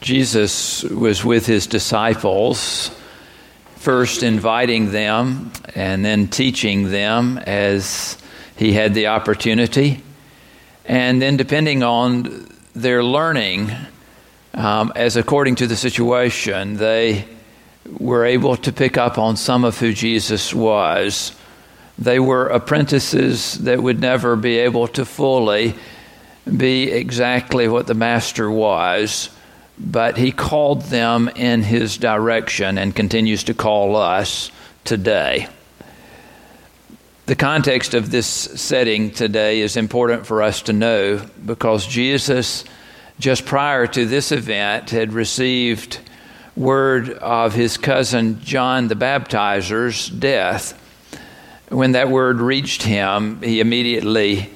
Jesus was with his disciples, first inviting them and then teaching them as he had the opportunity. And then, depending on their learning, um, as according to the situation, they were able to pick up on some of who Jesus was. They were apprentices that would never be able to fully be exactly what the master was, but he called them in his direction and continues to call us today. The context of this setting today is important for us to know because Jesus, just prior to this event, had received word of his cousin John the Baptizer's death. When that word reached him, he immediately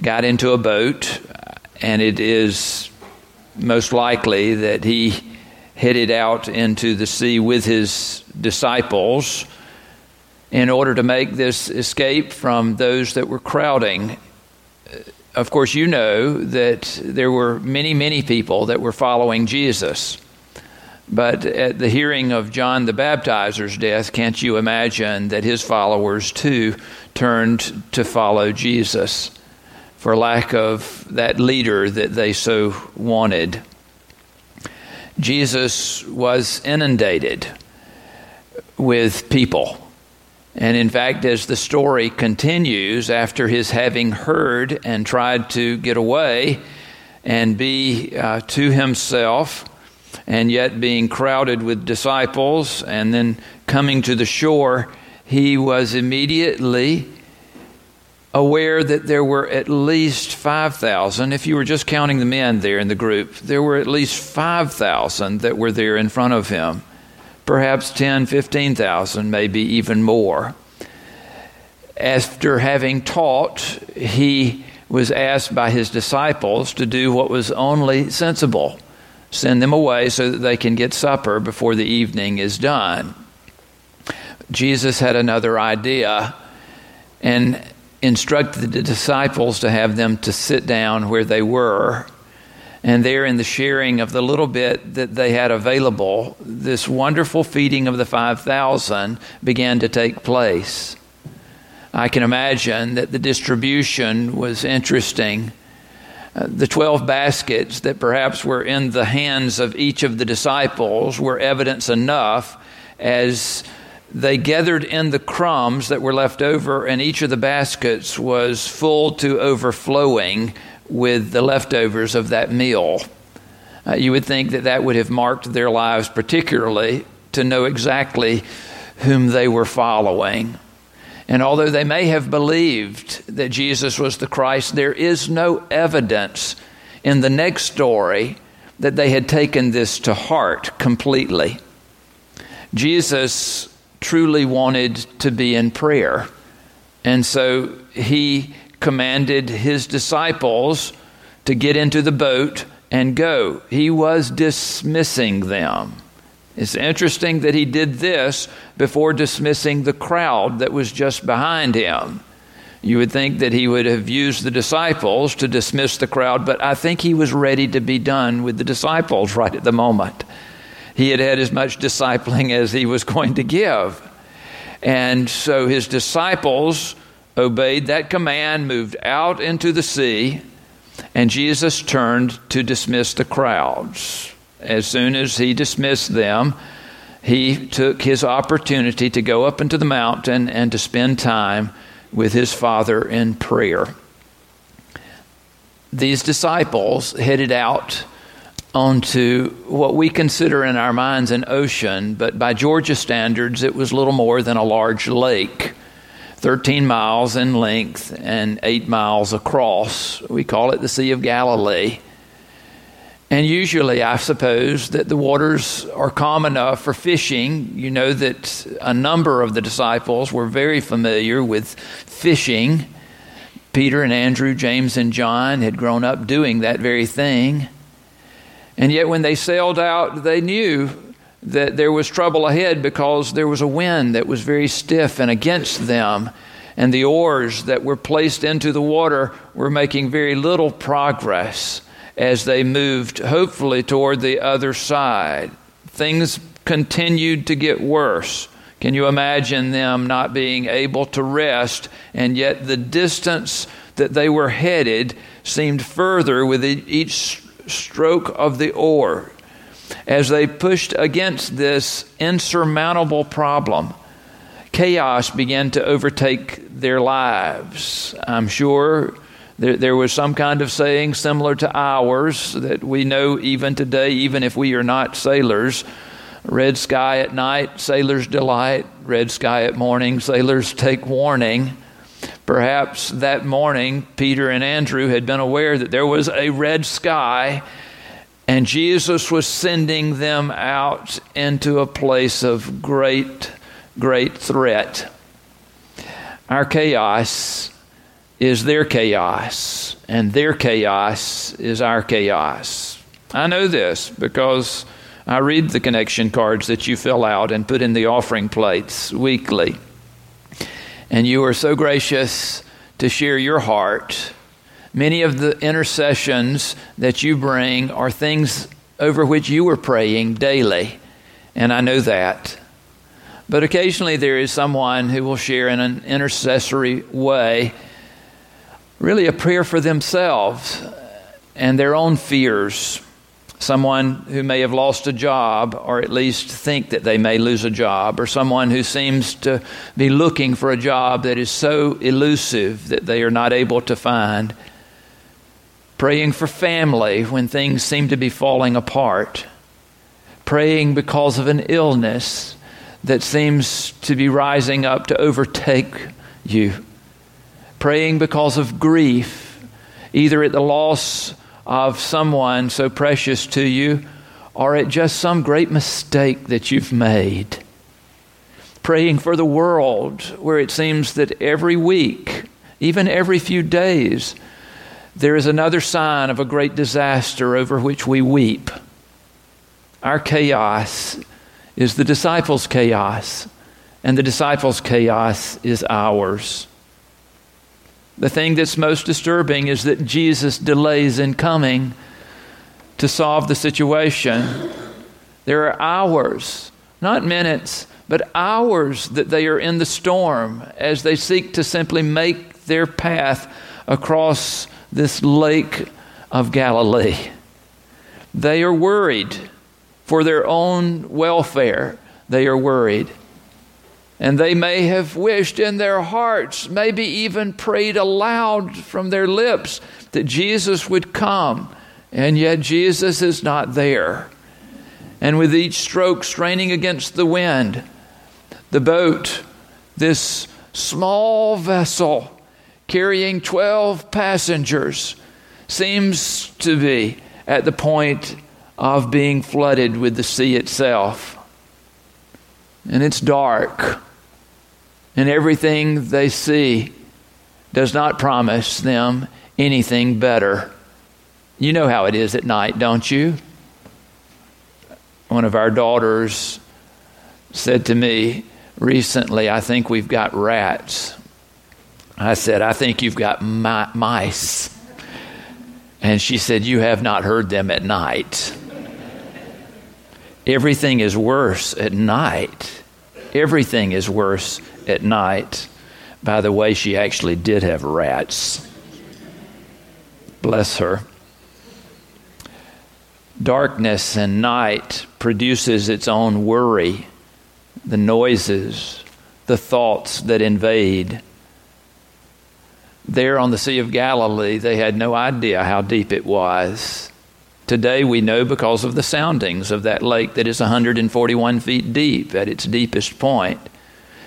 got into a boat, and it is most likely that he headed out into the sea with his disciples in order to make this escape from those that were crowding. Uh, of course, you know that there were many, many people that were following Jesus. But at the hearing of John the Baptizer's death, can't you imagine that his followers too turned to follow Jesus for lack of that leader that they so wanted? Jesus was inundated with people. And in fact, as the story continues, after his having heard and tried to get away and be uh, to himself, and yet being crowded with disciples, and then coming to the shore, he was immediately aware that there were at least 5,000. If you were just counting the men there in the group, there were at least 5,000 that were there in front of him. Perhaps 10, 15,000, maybe even more. After having taught, he was asked by his disciples to do what was only sensible send them away so that they can get supper before the evening is done. Jesus had another idea and instructed the disciples to have them to sit down where they were. And there, in the sharing of the little bit that they had available, this wonderful feeding of the 5,000 began to take place. I can imagine that the distribution was interesting uh, the 12 baskets that perhaps were in the hands of each of the disciples were evidence enough as they gathered in the crumbs that were left over, and each of the baskets was full to overflowing with the leftovers of that meal. Uh, you would think that that would have marked their lives particularly to know exactly whom they were following. And although they may have believed that Jesus was the Christ, there is no evidence in the next story that they had taken this to heart completely. Jesus truly wanted to be in prayer. And so he commanded his disciples to get into the boat and go. He was dismissing them. It's interesting that he did this before dismissing the crowd that was just behind him. You would think that he would have used the disciples to dismiss the crowd, but I think he was ready to be done with the disciples right at the moment. He had had as much discipling as he was going to give. And so his disciples obeyed that command, moved out into the sea, and Jesus turned to dismiss the crowds as soon as he dismissed them, he took his opportunity to go up into the mountain and to spend time with his father in prayer. These disciples headed out onto what we consider in our minds an ocean, but by Georgia standards, it was little more than a large lake. 13 miles in length and 8 miles across. We call it the Sea of Galilee. And usually, I suppose that the waters are calm enough for fishing. You know that a number of the disciples were very familiar with fishing. Peter and Andrew, James and John had grown up doing that very thing. And yet, when they sailed out, they knew that there was trouble ahead because there was a wind that was very stiff and against them. And the oars that were placed into the water were making very little progress as they moved, hopefully, toward the other side. Things continued to get worse. Can you imagine them not being able to rest, and yet the distance that they were headed seemed further with each stroke of the oar as they pushed against this insurmountable problem? Chaos began to overtake their lives. I'm sure there, there, was some kind of saying similar to ours that we know even today, even if we are not sailors. Red sky at night, sailors delight. Red sky at morning, sailors take warning. Perhaps that morning, Peter and Andrew had been aware that there was a red sky, and Jesus was sending them out into a place of great, great threat. Our chaos is their chaos, and their chaos is our chaos. I know this because I read the connection cards that you fill out and put in the offering plates weekly. And you are so gracious to share your heart. Many of the intercessions that you bring are things over which you are praying daily, and I know that. But occasionally there is someone who will share in an intercessory way really a prayer for themselves and their own fears. Someone who may have lost a job, or at least think that they may lose a job, or someone who seems to be looking for a job that is so elusive that they are not able to find. Praying for family when things seem to be falling apart. Praying because of an illness that seems to be rising up to overtake you praying because of grief, either at the loss of someone so precious to you or at just some great mistake that you've made. Praying for the world, where it seems that every week, even every few days, there is another sign of a great disaster over which we weep. Our chaos is the disciples' chaos, and the disciples' chaos is ours. The thing that's most disturbing is that Jesus delays in coming to solve the situation. There are hours, not minutes, but hours that they are in the storm as they seek to simply make their path across this lake of Galilee. They are worried for their own welfare. They are worried. And they may have wished in their hearts, maybe even prayed aloud from their lips, that Jesus would come. And yet Jesus is not there. And with each stroke straining against the wind, the boat, this small vessel carrying 12 passengers, seems to be at the point of being flooded with the sea itself. And it's dark and everything they see does not promise them anything better. You know how it is at night, don't you? One of our daughters said to me recently, I think we've got rats. I said, I think you've got mi- mice. And she said, You have not heard them at night. Everything is worse at night. Everything is worse at night. By the way, she actually did have rats. Bless her. Darkness and night produces its own worry, the noises, the thoughts that invade. There on the Sea of Galilee, they had no idea how deep it was. Today we know because of the soundings of that lake that is 141 feet deep at its deepest point.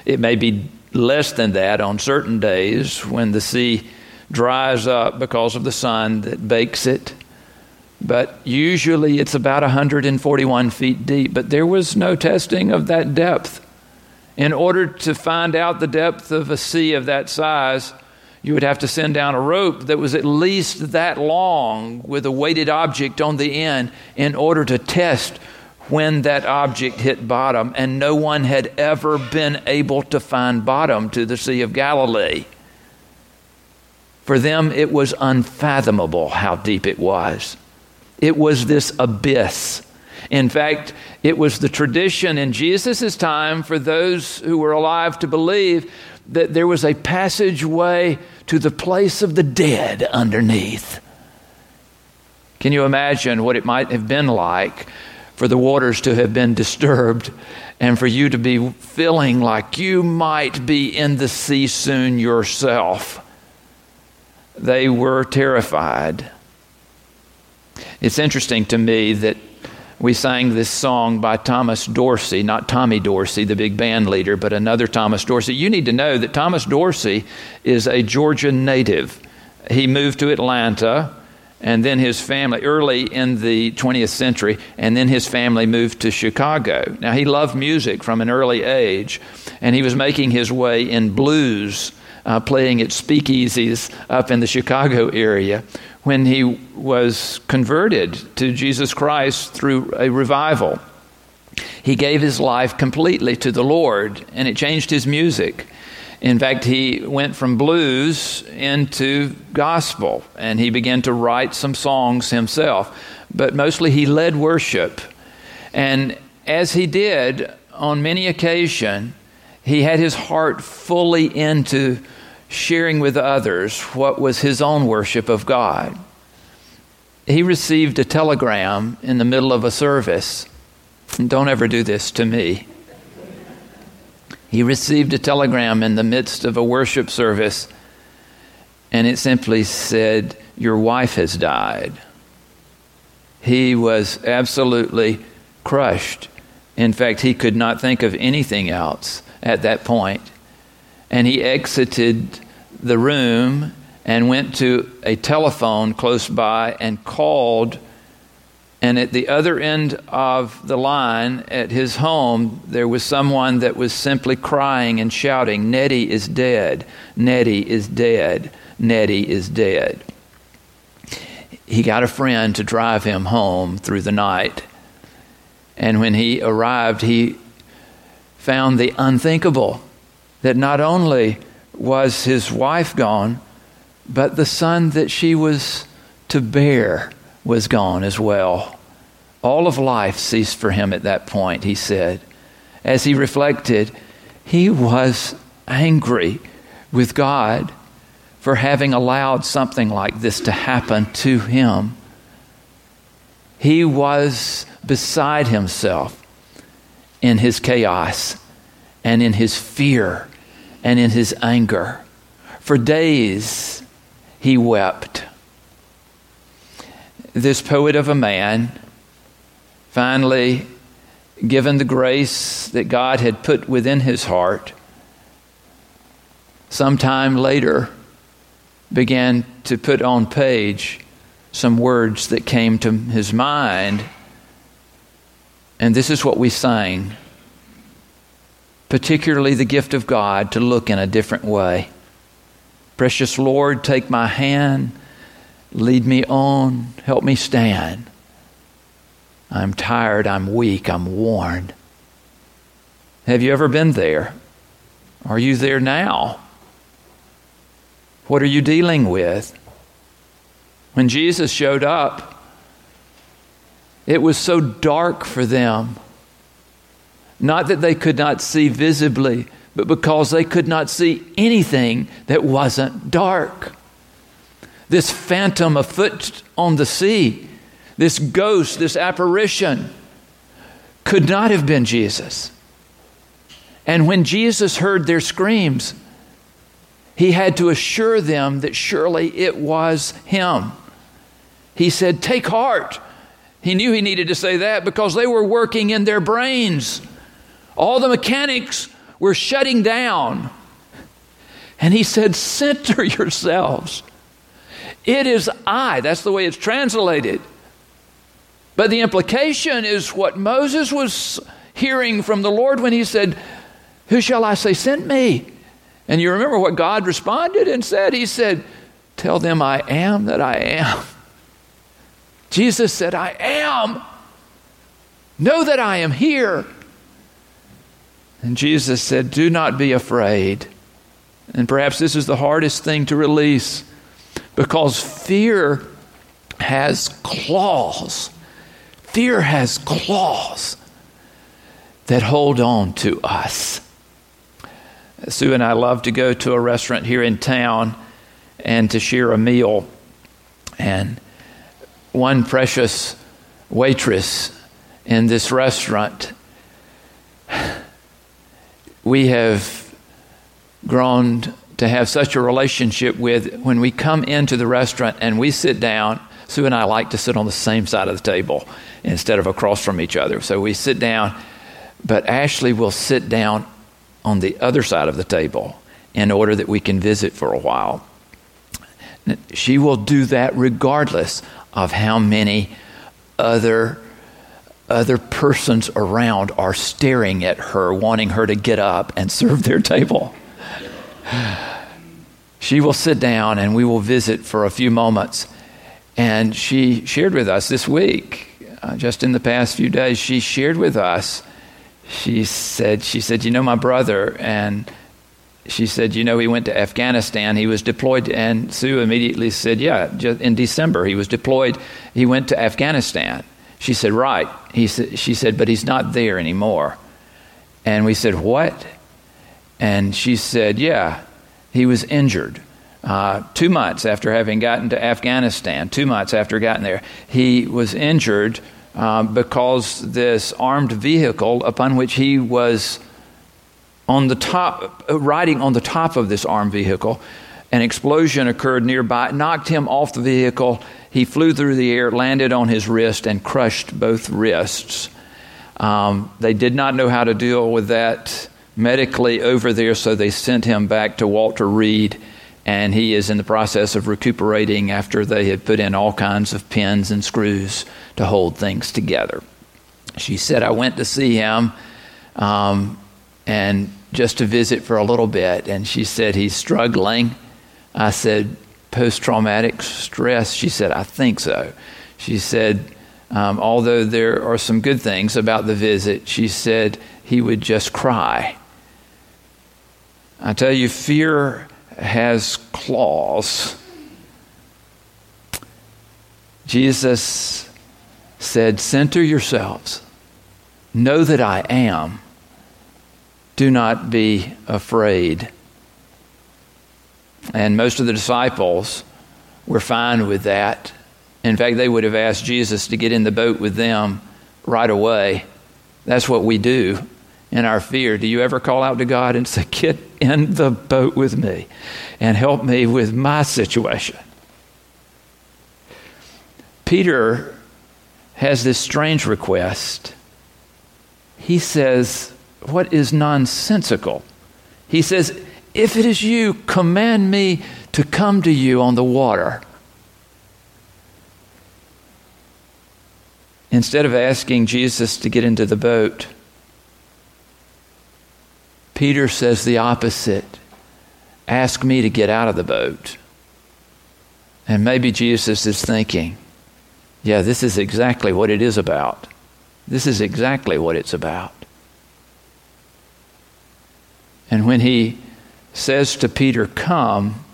It may be less than that on certain days when the sea dries up because of the sun that bakes it. But usually it's about 141 feet deep. But there was no testing of that depth. In order to find out the depth of a sea of that size, you would have to send down a rope that was at least that long with a weighted object on the end in order to test when that object hit bottom, and no one had ever been able to find bottom to the Sea of Galilee. For them, it was unfathomable how deep it was. It was this abyss. In fact, it was the tradition in Jesus' time for those who were alive to believe that there was a passageway to the place of the dead underneath. Can you imagine what it might have been like for the waters to have been disturbed and for you to be feeling like you might be in the sea soon yourself? They were terrified. It's interesting to me that we sang this song by Thomas Dorsey, not Tommy Dorsey, the big band leader, but another Thomas Dorsey. You need to know that Thomas Dorsey is a Georgia native. He moved to Atlanta, and then his family, early in the 20th century, and then his family moved to Chicago. Now, he loved music from an early age, and he was making his way in blues, uh, playing at speakeasies up in the Chicago area when he was converted to Jesus Christ through a revival. He gave his life completely to the Lord, and it changed his music. In fact, he went from blues into gospel, and he began to write some songs himself. But mostly he led worship. And as he did on many occasions, he had his heart fully into sharing with others what was his own worship of God. He received a telegram in the middle of a service. Don't ever do this to me. He received a telegram in the midst of a worship service, and it simply said, Your wife has died. He was absolutely crushed. In fact, he could not think of anything else at that point and he exited the room and went to a telephone close by and called. And at the other end of the line at his home, there was someone that was simply crying and shouting, Nettie is dead. Nettie is dead. Nettie is dead. He got a friend to drive him home through the night. And when he arrived, he found the unthinkable that not only was his wife gone, but the son that she was to bear was gone as well. All of life ceased for him at that point, he said. As he reflected, he was angry with God for having allowed something like this to happen to him. He was beside himself in his chaos and in his fear and in his anger. For days he wept. This poet of a man, finally given the grace that God had put within his heart, sometime later began to put on page some words that came to his mind. And this is what we sang particularly the gift of God, to look in a different way. Precious Lord, take my hand, lead me on, help me stand. I'm tired, I'm weak, I'm worn. Have you ever been there? Are you there now? What are you dealing with? When Jesus showed up, it was so dark for them not that they could not see visibly, but because they could not see anything that wasn't dark. This phantom afoot on the sea, this ghost, this apparition, could not have been Jesus. And when Jesus heard their screams, he had to assure them that surely it was him. He said, Take heart. He knew he needed to say that because they were working in their brains. All the mechanics were shutting down. And he said, Center yourselves. It is I. That's the way it's translated. But the implication is what Moses was hearing from the Lord when he said, Who shall I say sent me? And you remember what God responded and said? He said, Tell them I am that I am. Jesus said, I am. Know that I am here. And Jesus said, Do not be afraid. And perhaps this is the hardest thing to release because fear has claws. Fear has claws that hold on to us. Sue and I love to go to a restaurant here in town and to share a meal. And one precious waitress in this restaurant, we have grown to have such a relationship with when we come into the restaurant and we sit down. Sue and I like to sit on the same side of the table instead of across from each other. So we sit down, but Ashley will sit down on the other side of the table in order that we can visit for a while. She will do that regardless of how many other other persons around are staring at her, wanting her to get up and serve their table. She will sit down and we will visit for a few moments. And she shared with us this week, uh, just in the past few days, she shared with us. She said, she said, you know, my brother and she said, You know, he went to Afghanistan. He was deployed. And Sue immediately said, Yeah, in December, he was deployed. He went to Afghanistan. She said, Right. He said, she said, But he's not there anymore. And we said, What? And she said, Yeah, he was injured. Uh, two months after having gotten to Afghanistan, two months after gotten there, he was injured um, because this armed vehicle upon which he was on the top, riding on the top of this armed vehicle. An explosion occurred nearby, knocked him off the vehicle. He flew through the air, landed on his wrist, and crushed both wrists. Um, they did not know how to deal with that medically over there, so they sent him back to Walter Reed, and he is in the process of recuperating after they had put in all kinds of pins and screws to hold things together. She said, I went to see him. Um, and just to visit for a little bit. And she said, He's struggling. I said, Post traumatic stress? She said, I think so. She said, um, although there are some good things about the visit, she said he would just cry. I tell you, fear has claws. Jesus said, Center yourselves. Know that I am do not be afraid. And most of the disciples were fine with that. In fact, they would have asked Jesus to get in the boat with them right away. That's what we do in our fear. Do you ever call out to God and say, Get in the boat with me and help me with my situation? Peter has this strange request. He says, what is nonsensical. He says, If it is you, command me to come to you on the water. Instead of asking Jesus to get into the boat, Peter says the opposite ask me to get out of the boat. And maybe Jesus is thinking, yeah, this is exactly what it is about. This is exactly what it's about. And when he says to Peter, Come,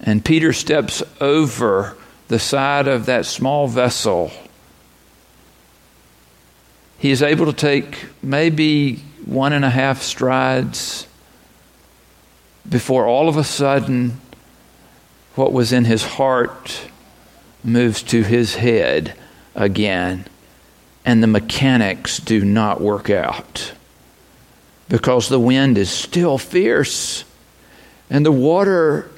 and Peter steps over the side of that small vessel, he is able to take maybe one and a half strides before all of a sudden what was in his heart moves to his head again, and the mechanics do not work out because the wind is still fierce and the water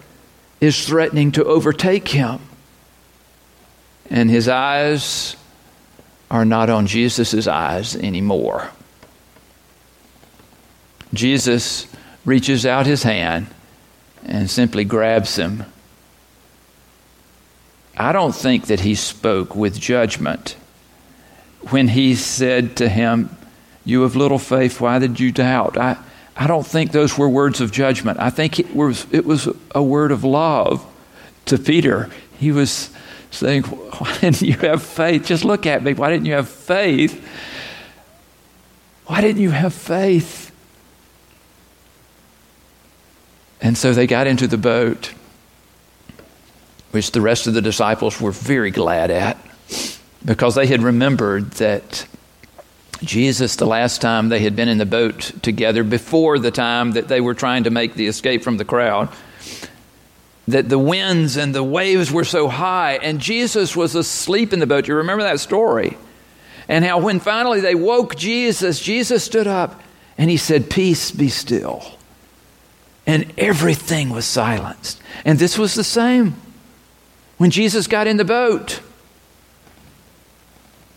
is threatening to overtake him. And his eyes are not on Jesus' eyes anymore. Jesus reaches out his hand and simply grabs him. I don't think that he spoke with judgment when he said to him, you of little faith, why did you doubt? I, I don't think those were words of judgment. I think it was, it was a word of love to Peter. He was saying, Why didn't you have faith? Just look at me. Why didn't you have faith? Why didn't you have faith? And so they got into the boat, which the rest of the disciples were very glad at because they had remembered that Jesus, the last time they had been in the boat together, before the time that they were trying to make the escape from the crowd, that the winds and the waves were so high, and Jesus was asleep in the boat. You remember that story? And how when finally they woke Jesus, Jesus stood up and he said, Peace be still. And everything was silenced. And this was the same when Jesus got in the boat.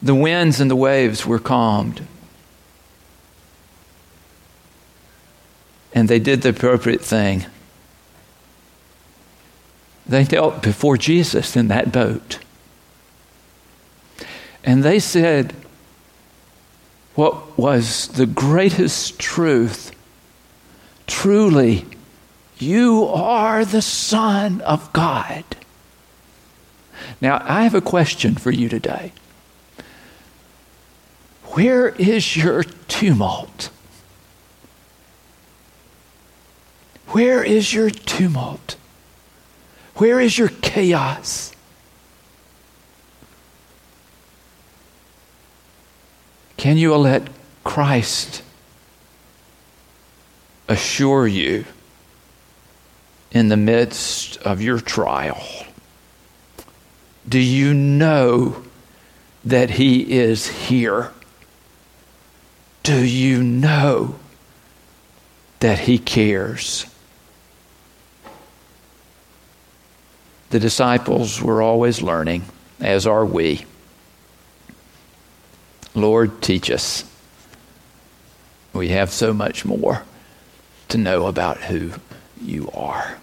The winds and the waves were calmed. And they did the appropriate thing. They knelt before Jesus in that boat. And they said what was the greatest truth. Truly, you are the Son of God. Now, I have a question for you today. Where is your tumult? Where is your tumult? Where is your chaos? Can you let Christ assure you in the midst of your trial? Do you know that He is here? Do you know that He cares? The disciples were always learning, as are we. Lord, teach us. We have so much more to know about who you are.